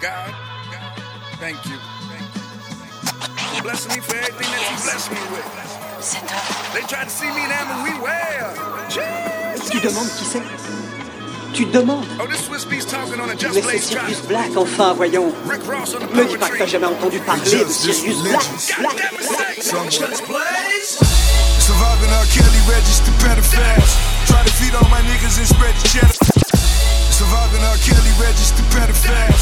God, thank you. Blessing me for everything that you blessed me with. They tried to see me in well. Tu demandes qui c'est? Tu demandes Oh, this Swiss beast talking on a Just Mais c'est. Sirius Black, enfin, voyons. Me dis pas que t'as jamais entendu parler de Sirius Black. Surviving R. Kelly pedophiles. Try to feed all my niggas and spread the cheddar. Surviving R. Kelly registered pedophiles.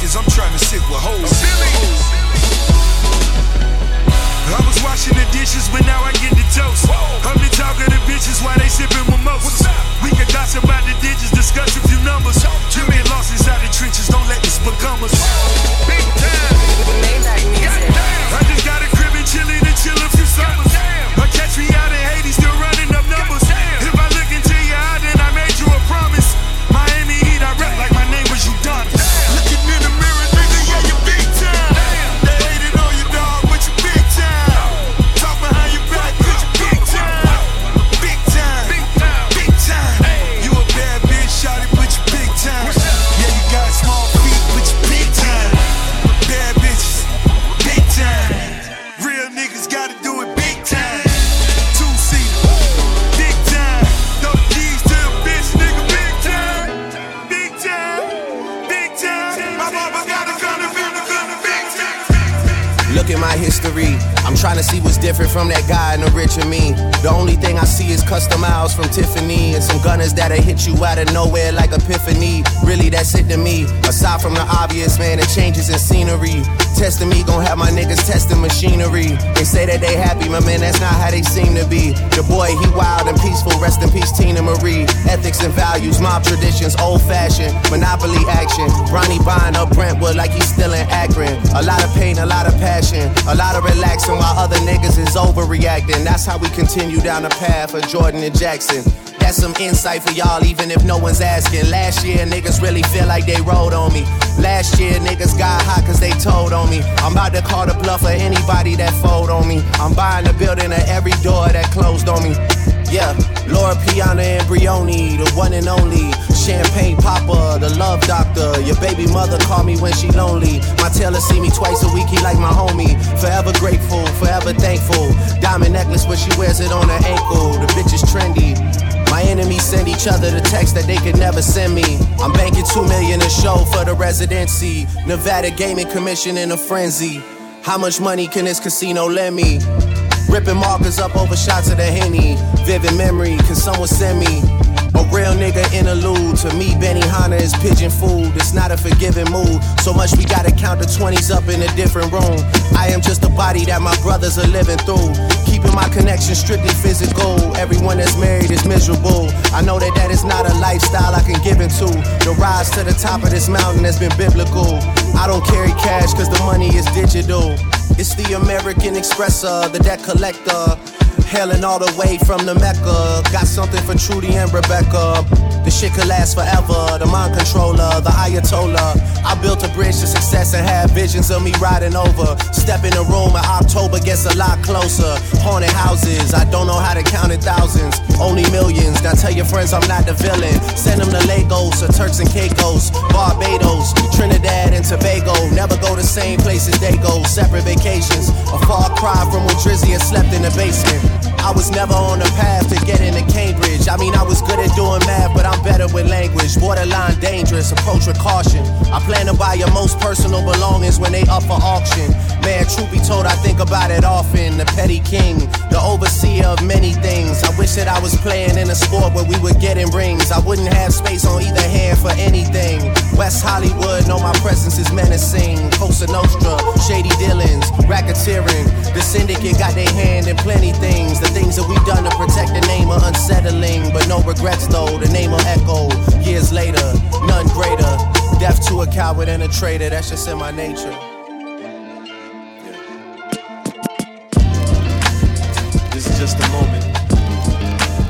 Tickets, I'm trying to sit with hoes. I was washing the dishes, but now I hit you out of nowhere like epiphany. Really, that's it to me. Aside from the obvious, man, the changes in scenery. Testing me, gon' have my niggas testing machinery. They say that they happy, my man, that's not how they seem to be. The boy, he wild and peaceful. Rest in peace, Teena Marie. Ethics and values, mob traditions, old fashioned, monopoly action. Ronnie buying up Brentwood like he's still in Akron. A lot of pain, a lot of passion, a lot of relaxing while other niggas is overreacting. That's how we continue down the path of Jordan and Jackson. That's some insight for y'all, even if no one's asking. Last year, niggas really feel like they rolled on me. Last year, niggas got hot cause they told on me. I'm about to call the bluff of anybody that fold on me. I'm buying the building of every door that closed on me. Yeah, Loro Piana and Brioni, the one and only. Champagne Papa, the love doctor. Your baby mother call me when she lonely. My tailor see me twice a week, he like my homie. Forever grateful, forever thankful. Diamond necklace when she wears it on her ankle. The bitch is trendy. My enemies send each other the text that they could never send me. I'm banking two million a show for the residency. Nevada Gaming Commission in a frenzy. How much money can this casino lend me? Ripping markers up over shots of the Henny. Vivid memory, can someone send me? A real nigga interlude. To me, Benihana is pigeon food. It's not a forgiving mood. So much we gotta count the 20s up in a different room. I am just a body that my brothers are living through. Keeping strictly physical. Everyone that's married is miserable. I know that that is not a lifestyle I can give into. The rise to the top of this mountain has been biblical. I don't carry cash cause the money is digital. It's the American Expresser, the debt collector. Hailing all the way from the Mecca. Got something for Trudy and Rebecca. The shit could last forever. The mind controller, the Ayatollah. I built a bridge to success and had visions of me riding over. Step in the room and October gets a lot closer. Haunted houses, I don't know how to count it thousands. Only millions. Now tell your friends I'm not the villain. Send them to Lagos or Turks and Caicos, Barbados, Trinidad and Tobago. Never go the same places they go. Separate vacations. A far cry from when Drizzy had slept in the basement. I was never on the path to getting to Cambridge. I mean, I was good at doing math, but I'm better with language. Borderline dangerous, approach with caution. I plan to buy your most personal belongings when they up for auction. Man, truth be told, I think about it often. The petty king, the overseer of many things. I wish that I was playing in a sport where we were getting rings. I wouldn't have space on either hand for anything. West Hollywood, know my presence is menacing. Cosa Nostra, shady dealings, racketeering. The syndicate got their hand in plenty things. The things that we done to protect the name are unsettling, but no regrets though. The name will echo years later, none greater. Death to a coward and a traitor, that's just in my nature. This is just a moment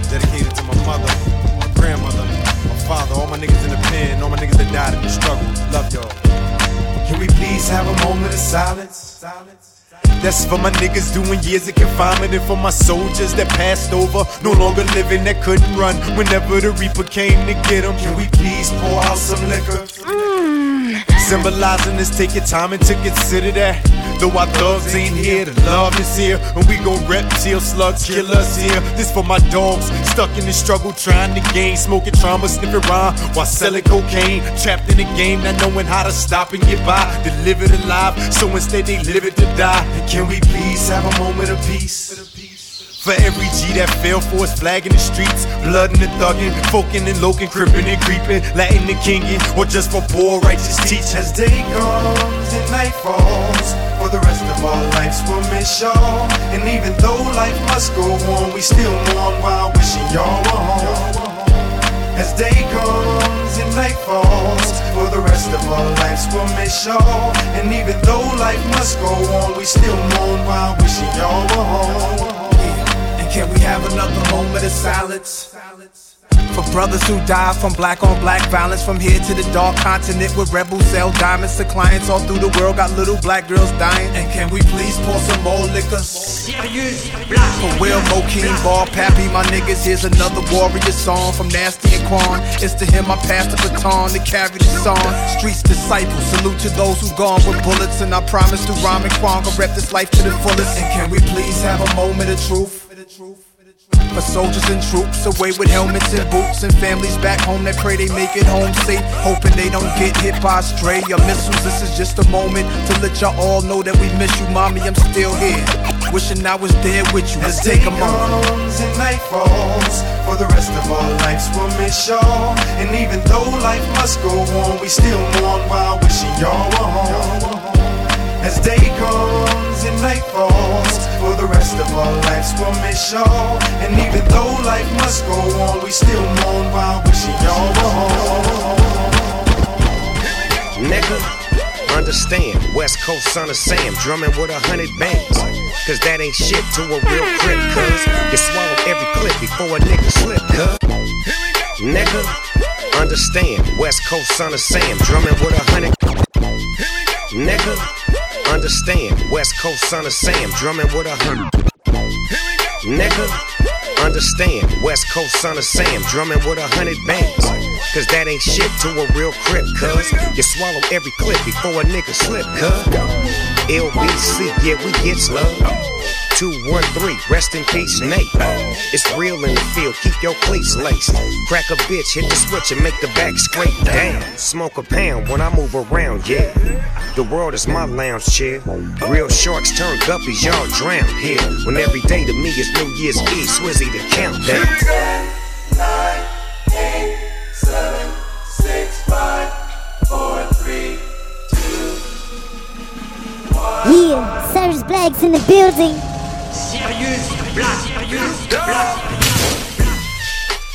dedicated to my mother, my grandmother, my father, all my niggas in the pen, all my niggas that died in the struggle. Love y'all. Can we please have a moment of silence? Silence. That's for my niggas doing years of confinement and for my soldiers that passed over, no longer living, that couldn't run whenever the Reaper came to get them. Can we please pour out some liquor? Mm. Symbolizing this, take your time and to consider that. Though our thugs ain't here, the love is here. And we gon' reptile slugs, kill us here. This for my dogs, stuck in the struggle, trying to gain. Smoking trauma, sniffing rhyme while selling cocaine. Trapped in the game, not knowing how to stop and get by. To live it alive, so instead they live it to die. Can we please have a moment of peace? For every G that fell for his flag in the streets, blood in the thuggin', folkin' and lokin', crippin' and creepin', Latin and kingin', or just for poor righteous teach. As day comes and night falls, for the rest of our lives we'll miss y'all. And even though life must go on, we still mourn while wishing y'all were home. As day comes and night falls, for the rest of our lives we'll miss y'all. And even though life must go on, we still moment silence? For brothers who die from black on black violence, from here to the dark continent where rebels sell diamonds to clients all through the world, got little black girls dying. And can we please pour some more liquor? For Will, Mokeem, Ball, Pappy, my niggas, here's another warrior song from Nasty and Quan. It's to him I pass the baton to carry the song. Streets disciples, salute to those who gone with bullets, and I promise to rhyme and Quan, rep this life to the fullest. And can we please have a moment of truth? For soldiers and troops away with helmets and boots and families back home that pray they make it home safe, hoping they don't get hit by a stray or missiles. This is just a moment to let y'all all know that we miss you, mommy. I'm still here, wishing I was there with you. Let's take a moment. comes and night falls, for the rest of our lives we'll miss y'all. And even though life must go on, we still mourn while wishing y'all were home. As day comes and night falls, for the rest of our lives we'll miss y'all. And even though life must go on, we still mourn while wishing y'all were home. Nigga, understand, West Coast son of Sam, drumming with a hundred bands. Cause that ain't shit to a real crip, cuz you swallow every clip before a nigga slip, cuz. Nigga, understand, West Coast son of Sam, drumming with a hundred. Nigga, understand, West Coast son of Sam, drumming with a hundred. Nigga, understand, West Coast son of Sam, drumming with a hundred bands. Cause that ain't shit to a real crip, cuz you swallow every clip before a nigga slip, cuz. LBC, yeah, we get love. 213, rest in peace, Nate. It's real in the field, keep your cleats laced. Crack a bitch, hit the switch and make the back scrape down. Smoke a pound when I move around, yeah. The world is my lounge chair. Real sharks turn guppies, y'all drown here. When every day to me is New Year's Eve, Swizzy the countdown. Three, nine, eight, seven, six, five, four, three, two, one. Yeah, Cyrus Black's in the building. Black.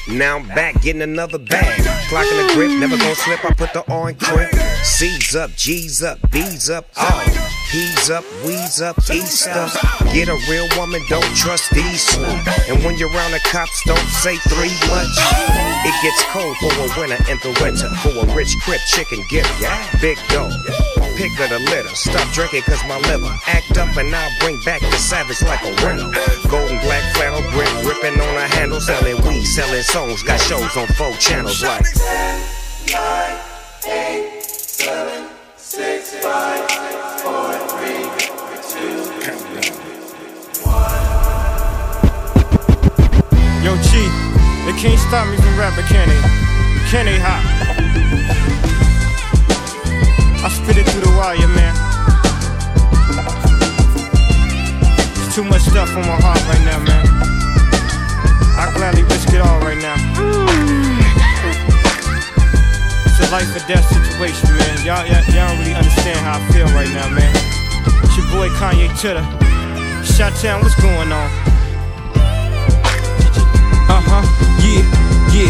Now I'm back getting another bag. Clocking the grip, never gonna slip. I put the in crib. C's up, G's up, B's up, all. He's up, we's up, Easter. Get a real woman, don't trust these And when you're around the cops, don't say three much. It gets cold for a winter in the winter. For a rich crip chicken gift, yeah. Big dog pick of the litter. Stop drinking cause my liver act up and I'll bring back the savage like a rental. Golden black flannel grip, ripping on a handle, selling weed, selling songs. Got shows on four channels like. 10, 9, 8, 7, 6, 5, 4, 3, 2, 1. Yo, Chief, they can't stop me from rapping, can they? Can they hop? I spit it through the wire, man. There's too much stuff on my heart right now, man. I gladly risk it all right now. It's a life or death situation, man. Y'all, y'all, y'all don't really understand how I feel right now, man. It's your boy Kanye To The. Shot Town, what's going on? Uh huh, yeah. Yeah,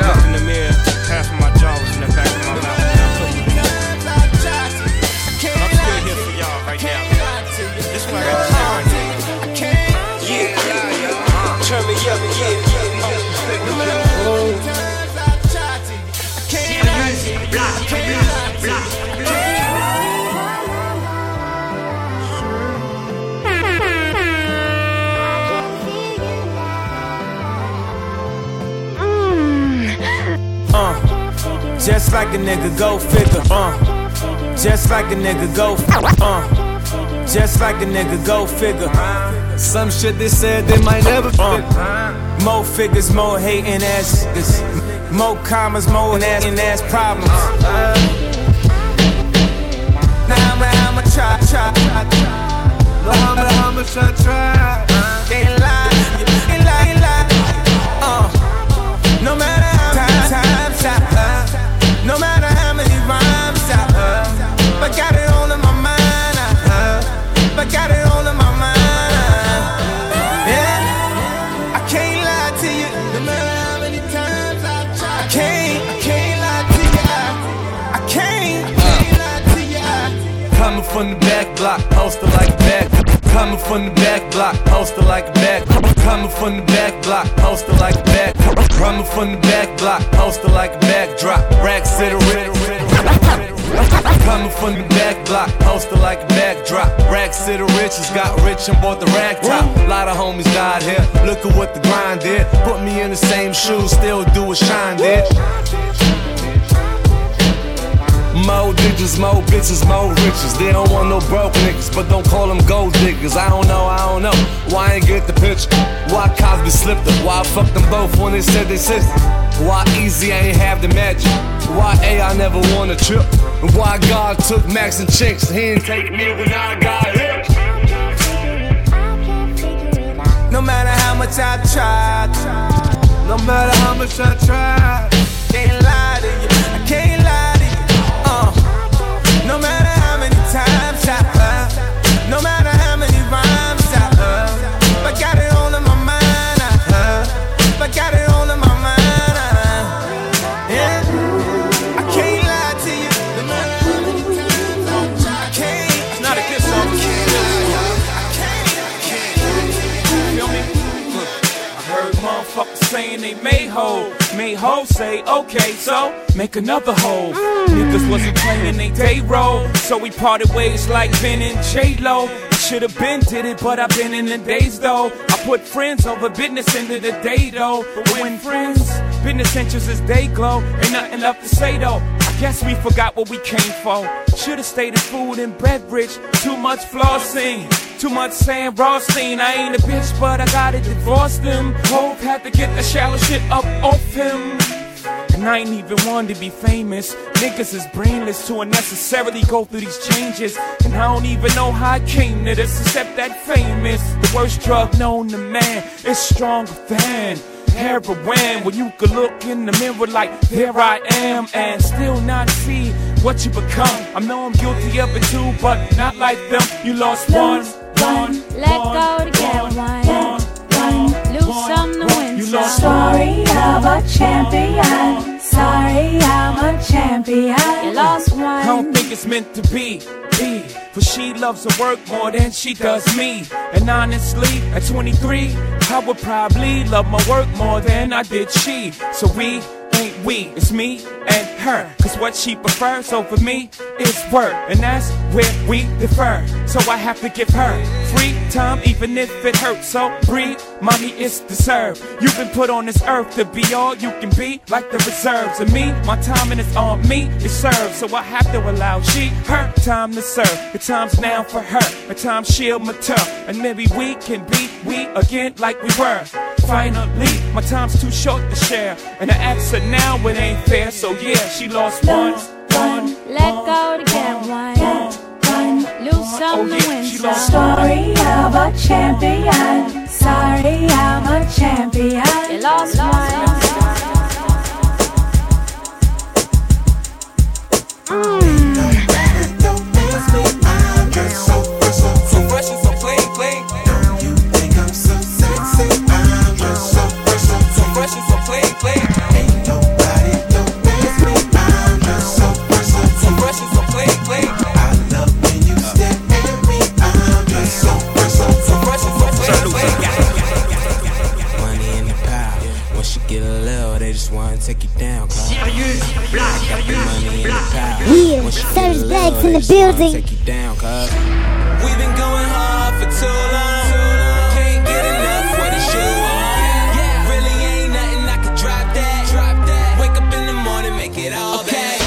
Yeah. I looked in the mirror, half of my jaw Just like a nigga, go figure. Uh, just like a nigga, go. Figure. Uh, just like a nigga, go figure. Some shit they said they might never uh, More figures, more hating ass niggas. More commas, more ass ass problems. Uh, now I'ma, I'ma try, try, try, try. No, how much, how much I try. Can't lie, can't lie, can't lie. Uh, no matter Coming from the back block, poster like a back. Coming from the back block, poster like a back. Coming from the back block, poster like a backdrop. Racks to the red. Coming from the back block, poster like a backdrop. Racks to the riches, got rich and bought the rag top. Lot of homies died here. Look at what the grind did. Put me in the same shoes, still do what shine did. More digits, more bitches, more riches. They don't want no broke niggas, but don't call them gold diggers. I don't know, I don't know. Why I ain't get the picture? Why Cosby slipped up? Why I fucked them both when they said they sisters? Why Eazy ain't have the magic? Why A I never won a trip? And why God took Max and Chinx? He didn't take me when I got hit. No matter how much I tried, no matter how much I tried, hoes say, okay, so make another hole. Niggas wasn't playing they day role, so we parted ways like Ben and J Lo. Should've been did it, but I've been in the days though. I put friends over business into the day though. But when friends, business interests as they glow, ain't nothing left to say though. I guess we forgot what we came for. Should've stayed in food and beverage. Too much flossing. Too much saying Rothstein. I ain't a bitch, but I gotta divorce them. Hope had to get the shallow shit up off him. And I ain't even one to be famous. Niggas is brainless to unnecessarily go through these changes. And I don't even know how I came to this, except that famous. The worst drug known to man is stronger than heroin. When you could look in the mirror like, there I am, and still not see what you become. I know I'm guilty of it too, but not like them. You lost one, one, let go to get one, lose some to win some. Story of a champion. Sorry, I'm a champion. You lost one. I don't think it's meant to be. be. For she loves her work more than she does me. And honestly, at 23, I would probably love my work more than I did she. So we ain't we, it's me and her. Cause what she prefers over me is work. And that's where we differ. So I have to give her free time, even if it hurts. So breathe, mommy, it's deserved. You've been put on this earth to be all you can be, like the reserves. And me, my time and it's on me, it serves. So I have to allow she, her time to serve. The time's now for her, the time she'll mature. And maybe we can be we again like we were. Finally, my time's too short to share. And I ask her now, it ain't fair. So yeah, she lost one, one, Let go to get one, one, lose some oh, to win some. Story of a champion. Sorry, I'm a champion. You lost one. Savage a Blags little, in the building. Take you down, cuz. We've been going hard for too long. Can't get enough with the shoe on. Really ain't nothing I could drop that. Wake up in the morning, make it all back.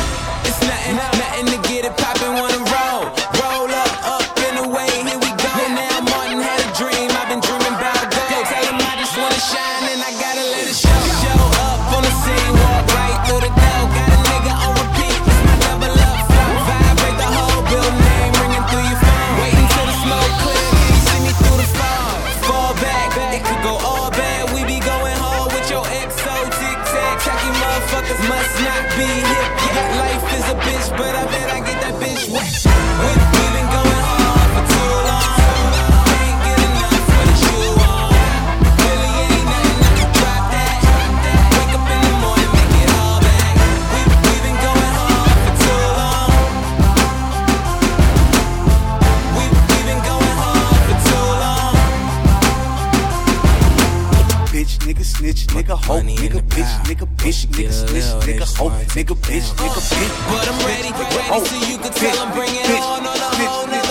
It's nothing, nothing to get it poppin', wanna roll. Roll up, up and away, here we go. Now Martin had a dream, I've been dreaming about a. Tell him I just wanna shine and I gotta let it show. Show up on the scene, walk right through the door. Be hip. Yeah, life is a bitch, but I bet I hoe, nigga, the bitch, nigga, bitch, nigga, snitch, nigga, hoe, nigga, bitch, nigga, bitch. But I'm ready, ready, so you can tell I'm bringing on on bitch, whole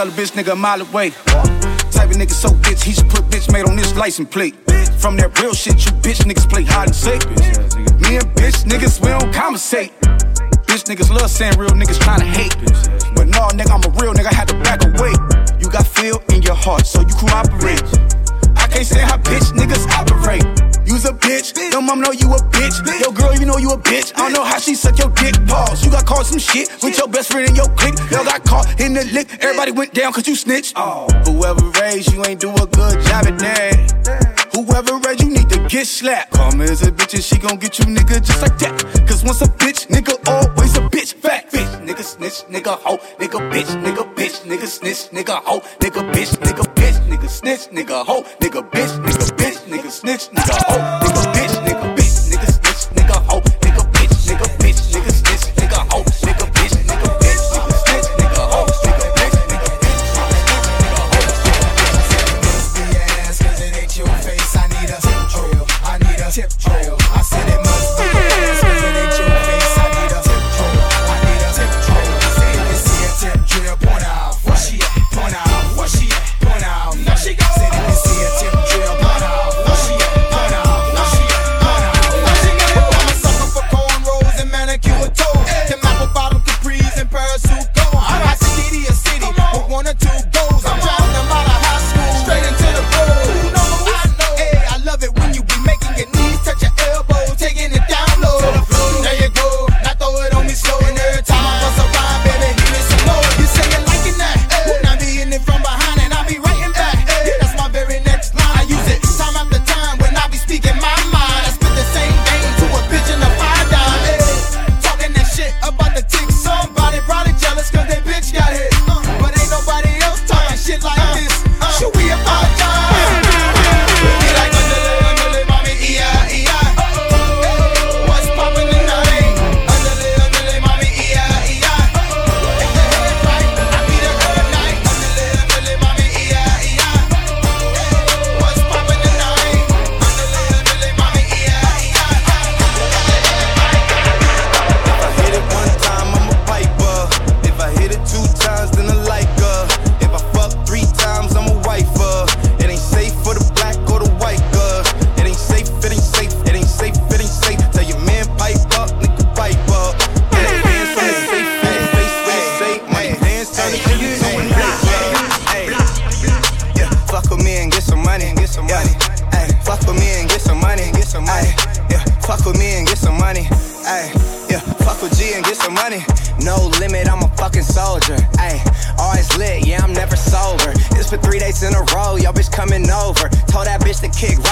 smell a bitch nigga a mile away. Type of nigga so bitch, he should put bitch made on his license plate. From that real shit, you bitch niggas play hide and seek. Me and bitch niggas, we don't conversate. Bitch niggas love saying real niggas to hate. But no, nigga, I'm a real nigga, I had to back away. You got feel in your heart, so you cooperate. I can't say how bitch niggas operate. You's a bitch. Your mom know you a bitch. Your girl, even know you a bitch. I don't know how she suck your dick. Pause. You got caught some shit with your best friend in your clique. Y'all got caught in the lick. Everybody went down cause you snitched. Oh. Whoever raised you ain't do a good job at that. Whoever raised you need to get slapped. Karma is a bitch and she gon' get you nigga just like that. Cause once a bitch, nigga always a bitch. Fact, bitch, nigga snitch, nigga hoe, nigga bitch, nigga bitch, nigga snitch, nigga hoe, nigga bitch, nigga bitch, nigga snitch, nigga hoe, nigga bitch, nigga bitch snitch, nigga. Oh,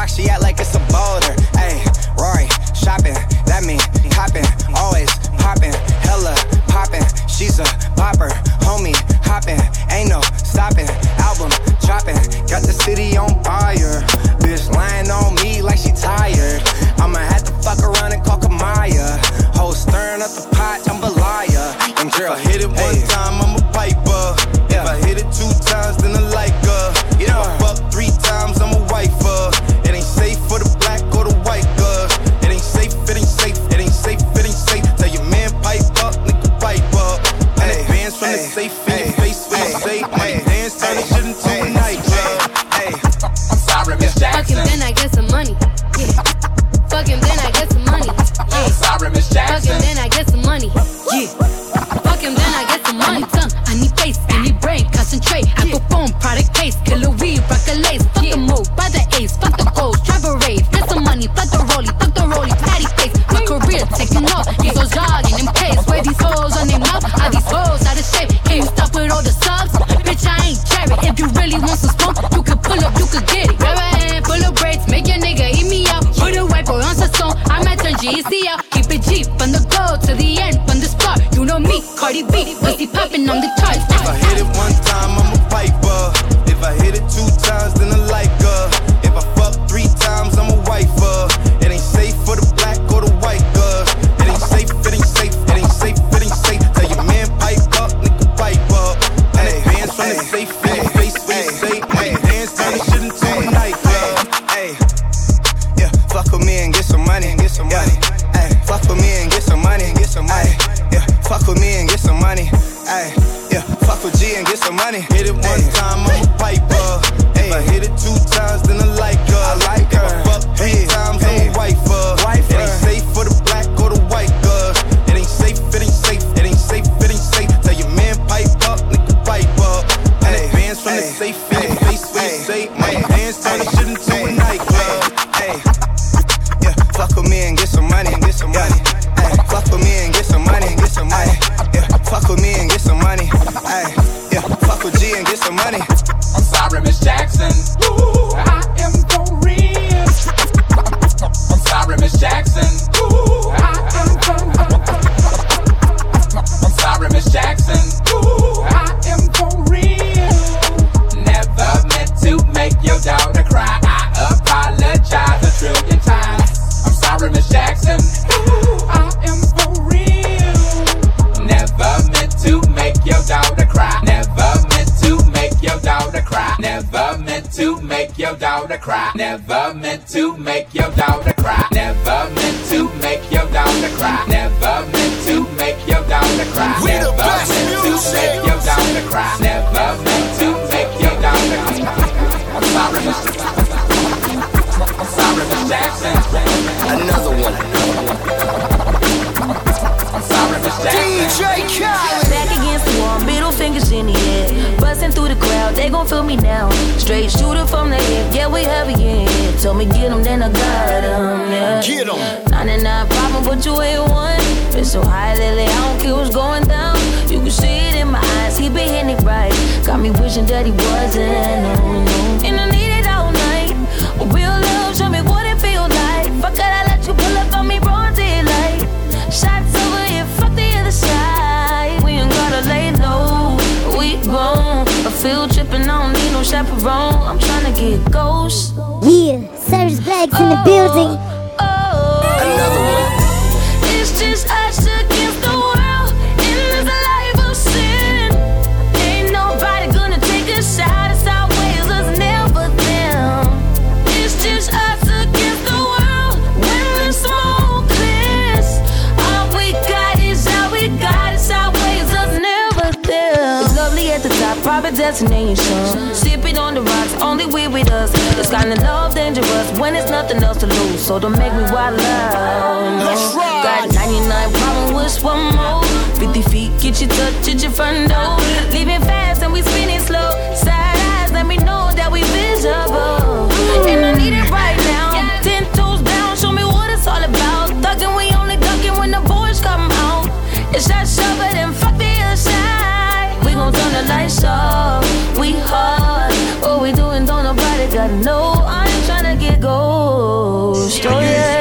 She act like a easier. Keep it deep from the go to the end, from the spot. You know me, Cardi B, pussy popping on the charts. If I hit it one and money. Hit it one time, I'm Miss wishing that he wasn't, no, no. And I need it all night. Real love, show me what it feel like. Fuck it, I let you pull up on me, broad daylight. Shots over here, fuck the other side. We ain't gotta lay low, we grown. A field trip and I don't need no chaperone. I'm tryna get ghost. Yeah, Cyrus Black's in the oh. building. Destination. Sipping on the rocks, only we with us. This kind of love dangerous when it's nothing else to lose. So don't make me wild out. No. Got 99 problem with one more. 50 feet, get you touch at your front door. Leaving fast and we spinning slow. Side eyes, let me know that we visible. And I need it right now. Ten toes down, show me what it's all about. Thugging, we only ducking when the boys come out. It's that shove it and fuck the other side. Gon' turn the lights off. We hard. What we doing, don't nobody gotta know. I ain't tryna get ghost. Oh, yeah.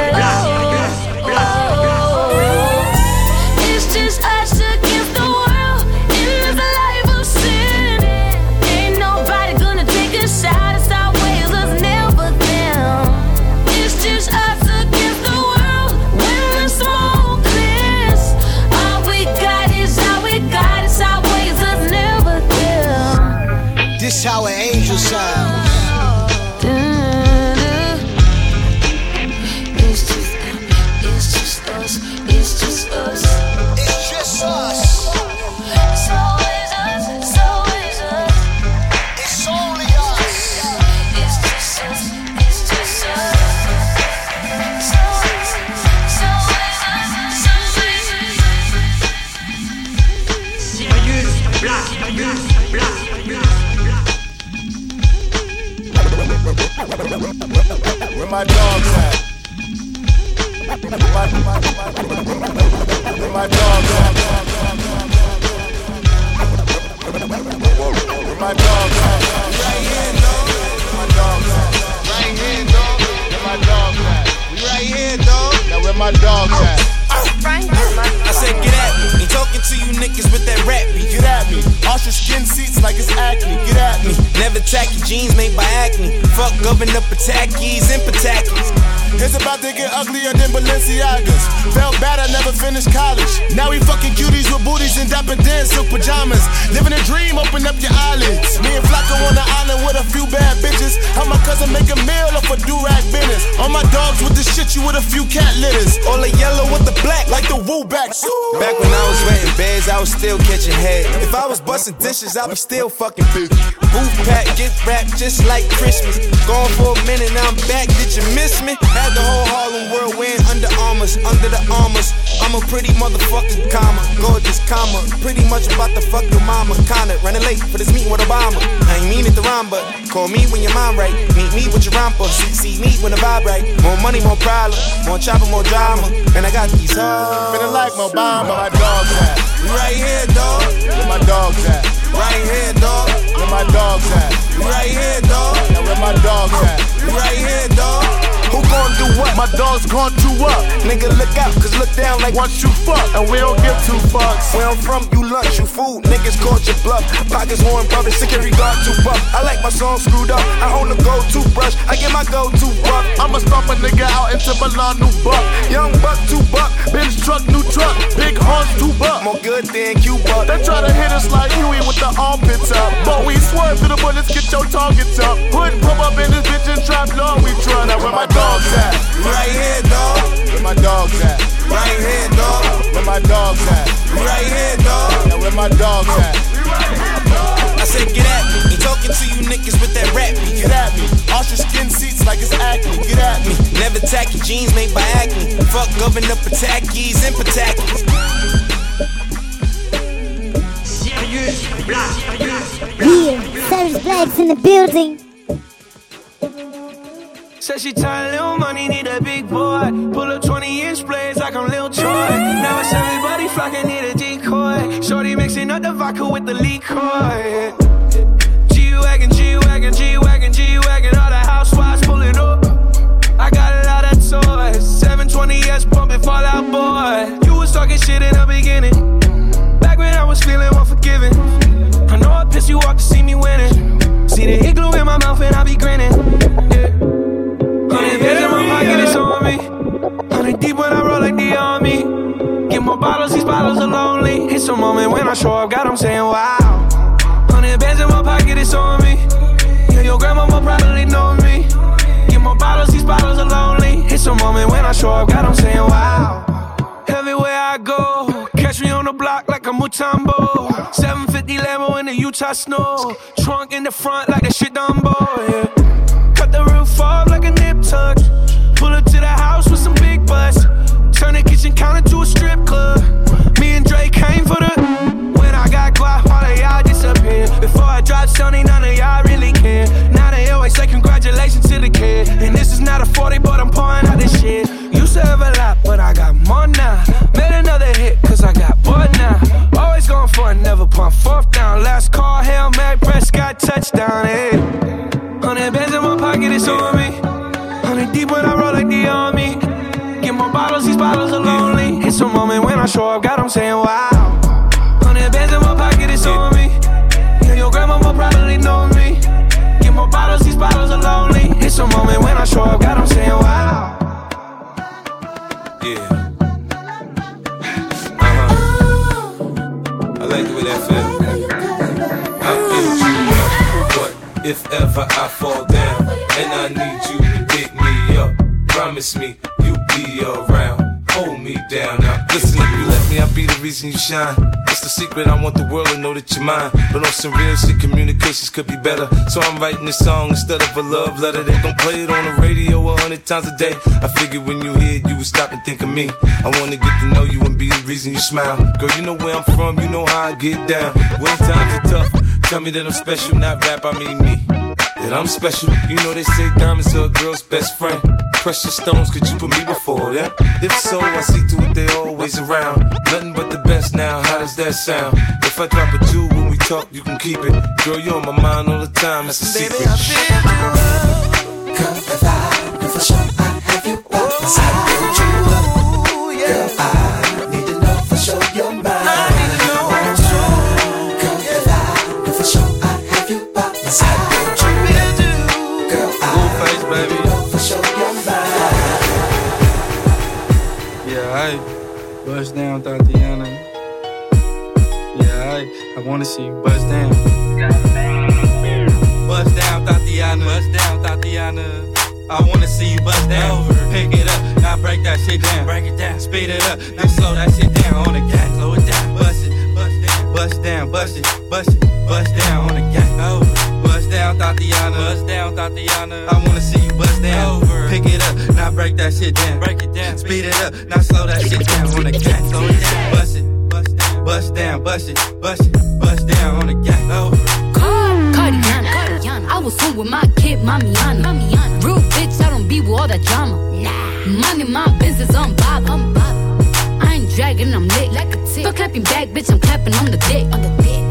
Patakis. It's about to get uglier than Balenciagas. Felt bad I never finished college. Now we fucking cuties with booties and dapper dance silk pajamas. Living a dream, open up your eyelids. Me and Flacco on the island with a few bad bitches. Help my cousin make a meal off a do-rag business. All my dogs with the shit, you with a few cat litters. All the yellow with the black, Like the woo back. Back when I was renting beds I was still catching head. If I was busting dishes, I'd be still fucking big. Booth pack, get wrapped just like Christmas. Gone for a minute, now I'm back. Did you miss me? Had the whole Harlem world wearing Under Armours, under the armors. I'm a pretty motherfucking comma, gorgeous comma. Pretty much about to fuck your mama, kinda. Running late for this meeting with Obama. I ain't mean it to rhyme, but call me when your mind right. Meet me with your romper. See, see me when the vibe right. More money, more problem. More chopper, more drama. And I got these hoes. Feeling like Obama. Where my dogs at? Right here, dog. Where my dogs at? Right here, dog. Where my dogs at? Right here, dog. Now where my dogs at? Right here, dog. Who gon' do what? My dog's gon' do what? Nigga, look out, cause look down like once you fuck, and we don't give two fucks. Where I'm from, you lunch, you food. Niggas caught your bluff. Pockets worn, brother, security guard too buff. I like my song screwed up. I own a gold toothbrush. I get my go to buck. I'ma stomp a nigga out into Milan, new buck. Young buck, good than Cuba. They try to hit us like Huey with the armpits up. But we swerve through the bullets, get your targets up. Hood pop up in this bitch and trap law, we try. Now where my dogs at? Right here, dog. Where my dogs at? Right here, dog. Where my dogs at? Right here, dog. Now where my dogs at? I said, get at me. Ain't talking to you niggas with that rap me. Get at me. Your skin seats like it's acne. Get at me. Never tacky jeans made by acne. Fuck governor Patakis and Patakis. Yeah, Savage Blacks in the building. Said she tired, little money, need a big boy. Pull up 20 inch blades like I'm Lil Troy. Now it's everybody flocking, need a decoy. Shorty mixing up the vodka with the liquor. G-Wagon, G-Wagon, G-Wagon, G-Wagon. All the housewives pulling up. I got a lot of toys. 720S pumping Fall Out Boy. You was talking shit in the beginning. Back when I was feeling unforgiving. I know I pissed you off to see me winning. See the igloo in my mouth and I be grinning. Yeah. Hundred bands in my pocket, it's on me. Hundred deep when I roll like the army. Get more bottles, these bottles are lonely. It's a moment when I show up, God, I'm saying wow. Hundred bands in my pocket, it's on me. Yeah, your grandma will probably know me. Get more bottles, these bottles are lonely. It's a moment when I show up, God, I'm saying wow. Everywhere I go, catch me on the block like Mutombo. 750 Lambo in the Utah snow. Trunk in the front like a shit Dumbo, yeah. Cut the roof off like a nip tuck. Pull up to the house with some big butts. Turn the kitchen counter to a strip club. Me and Drake came for the. When I got guap, all of y'all disappear. Before I drop Sony, none of y'all really care. Now they always say congratulations to the kid. And this is not a 40, but I'm pouring out this shit. Pump fourth down. Last call, Hail Mary, Prescott, touchdown, hey. Hundred bands in my pocket, it's on me. Hundred deep when I roll like the army. Get more bottles, these bottles are lonely. It's a moment when I show up, God, I'm saying wow. Hundred bands in my pocket, it's on me. Yeah, your grandma will probably know me. Get more bottles, these bottles are lonely. It's a moment when I show up, God, I'm saying wow. If ever I fall down and I need you to pick me up, promise me you'll be around. Hold me down now. Listen, if you let me, I'll be the reason you shine. It's the secret, I want the world to know that you're mine. But on some real shit, communications could be better. So I'm writing this song instead of a love letter. They don't play it on the radio a hundred times a day. I figured when you hear it, you would stop and think of me. I wanna get to know you and be the reason you smile. Girl, you know where I'm from, you know how I get down. When times are tough, tell me that I'm special, not rap, I mean me. That I'm special. You know they say diamonds are a girl's best friend. Precious stones, could you put me before them? If so, I see to it they always around. Nothing but the best now, how does that sound? If I drop a jewel when we talk, you can keep it. Girl, you're on my mind all the time, it's a secret. Baby, I bust down, Tatiana. Yeah, I I wanna see you bust down. Bust down, Tatiana. Bust down, Tatiana. I wanna see you bust down. Over. Pick it up, now break that shit down. Break it down, speed it up, now slow that shit down on the gas. Slow it down, bust it, bust down, bust down, bust it, bust it, bust down on the gang. Over. Bust down, Tatiana. Bust down, Tatiana. I wanna see you bust down. Over. Pick it up, now break that shit down. Break it down. Speed it up, now slow that shit down on the gang. Slow it down. Bust it, bust down, bust down, bust it, bust it, bust down on the gang. Over. Cardiana. Cardiana. I was home with my kid, Mamiana. Mamiana. Real bitch, I don't be with all that drama. Nah. Money, my business, I'm bob. I'm bob. I ain't dragging, I'm lit like a tick. Fuck clapping back, bitch, I'm clapping on the dick. On the dick.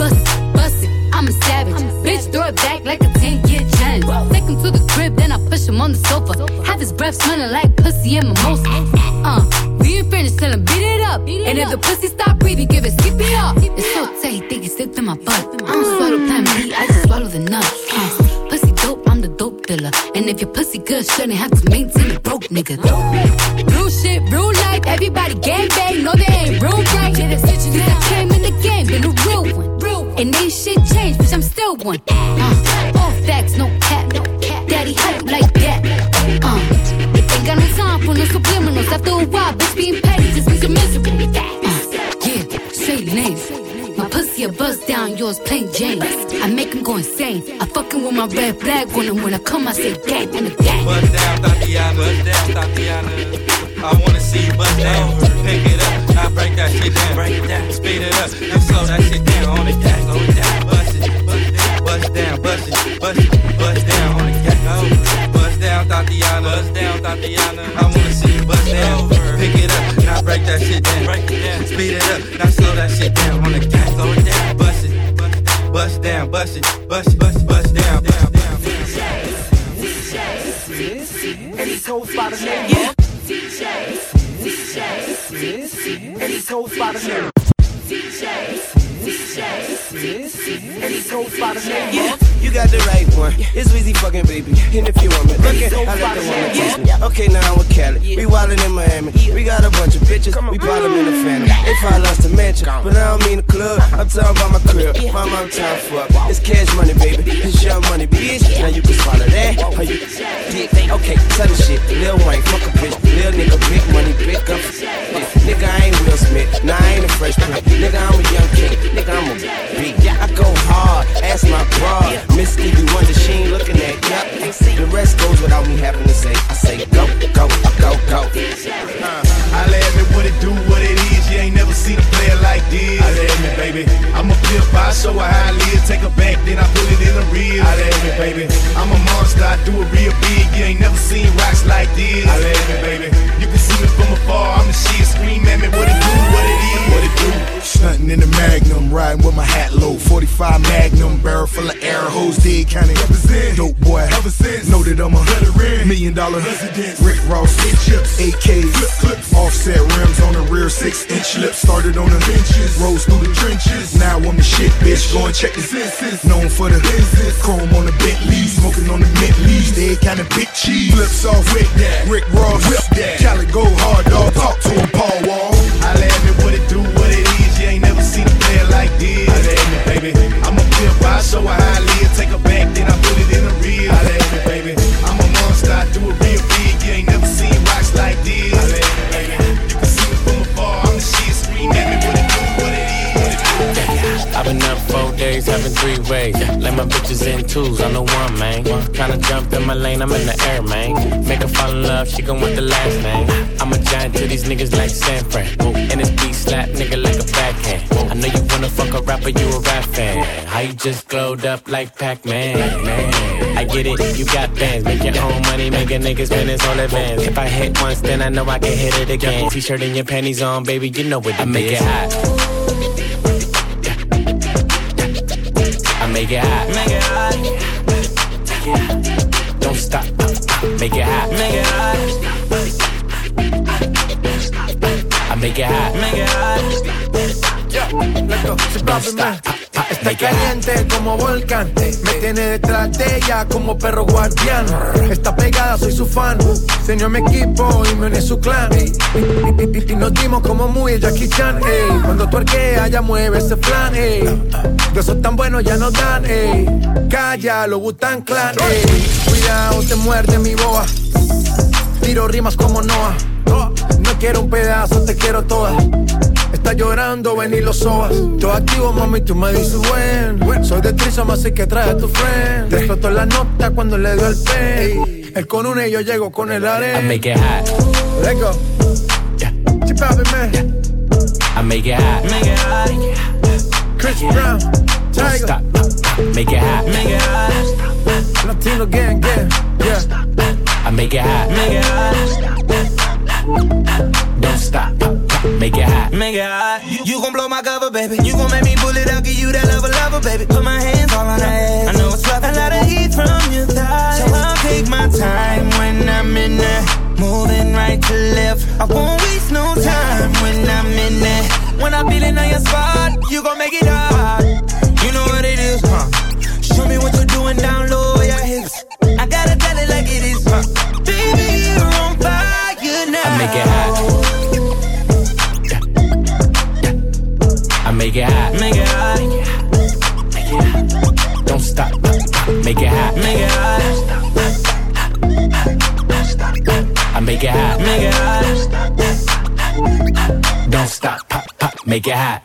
I'm a savage. Bitch, throw it back like a 10 year challenge. Take him to the crib, then I push him on the sofa. Have his breath smelling like pussy and mimosa. Uh, we ain't finished, tell him beat it up. and if the pussy stop breathing, give it skip it CPR. It's so tight, think it slipped in my butt. I don't swallow plan B, I just swallow the nuts. Uh, pussy dope, I'm the dope dealer. And if your pussy good, shouldn't have to maintain a broke nigga. Real shit, real life, everybody gang bang, no they ain't real right. Yeah, that's Since I came in the game, been a real. And ain't shit changed, bitch, I'm still one. Uh, all facts, no cap. Daddy hype like that. Uh, ain't got no time for no subliminals. After a while, bitch, being petty just means you're miserable. Uh, yeah, straight names. My pussy a buzz down, yours plain Jane. I make him go insane. I fucking with my red flag on him when I come, I say gang on the gang. Bust down, Tatiana. Bust down, Tatiana. I wanna see you bust down. Pick it break that shit down. Break it down, speed it up, now slow that shit down on the gang. Slow it down, bust it, bust down, bust it, bust it, bust down on the gang. Oh, Bust down, Tatiana. Bust down, Tatiana. I wanna see you bust down. Pick it up, now break that shit down. Break it down, speed it up, now slow that shit down on the gang. Slow it down, bust it, bust down, bust it, bust it, bust, bust down, down, down. And these hoes by the name of DJ, And these hoes by the name DJ, DJ, and these hoes by the name of You got the right one. It's Weezy fucking baby. And if you want me, okay, I let the woman taste me. Okay, now I'm with Cali. We wildin' in Miami. We got a bunch of bitches. We ballin' in the family. They follow us to Mansion, but I don't mean the club. I'm talking about my crib. My mom to fuck. It's cash money, baby. It's Young Money, bitch. Now you can swallow that. Or you dick. Okay, tell the shit. Lil Wayne, fuck a bitch. Lil nigga, big money, big up. Go and check senses. Known for the chrome days, having three ways. Let my bitches in twos, I'm the one, man. Tryna jump in my lane, I'm in the air, man. Make her fall in love, she gon' want the last name. I'm a giant to these niggas like San Fran. And this beat slap nigga like a backhand. I know you wanna fuck a rapper, you a rap fan. How you just glowed up like Pac-Man, man. I get it, you got bands. Make your own money, make a niggas spend his whole advance. If I hit once, then I know I can hit it again. T-shirt and your panties on, baby, you know what I make it hot. Make it hot. Make it hot. Don't stop. Make it hot. Make it hot. I make it hot. Make it hot. Está caliente como volcán, me tiene detrás de ella como perro guardián. Está pegada, soy su fan. Se unió a mi equipo y me uní a su clan. Y, nos dimos como muy Jackie Chan. ey. Cuando tú arqueas, ya mueve ese flan. ey. De esos tan buenos ya no dan. ey. Calla, lo Butan Clan. ey. Cuidado, te muerde mi boa. Tiro rimas como Noah. Quiero un pedazo, te quiero toda. Está llorando, ven y lo sobas. Todo activo, mami, tú me dices buen. Soy de Trisom, así que trae a tu friend. Te explotó la nota cuando le dio el pay. Él con una y yo llego con el I arena. make it hot. Let's go. Chip out, man. I make it hot. Make it hot. Chris Brown. Don't Tiger. stop. Make it hot. Make it hot. Latino gang, gang. Yeah. I make it hot. Make it hot. Don't stop. Make it hot. Make it hot. You, gon' blow my cover, baby. You gon' make me pull it out, give you that lover, lover, baby. Put my hands all on that ass. I know it's rough. A lot of heat from your thighs. So I'll take my time when I'm in there. Moving right to left. I won't waste no time when I'm in there. When I'm feeling on your spot, you gon' make it hot. Fire now. I make it hot. Make it hot. Make it hot. Don't stop. Make it hot. Make it hot. I make it hot. Make it hot. Don't stop. Pop, pop. Make it hot.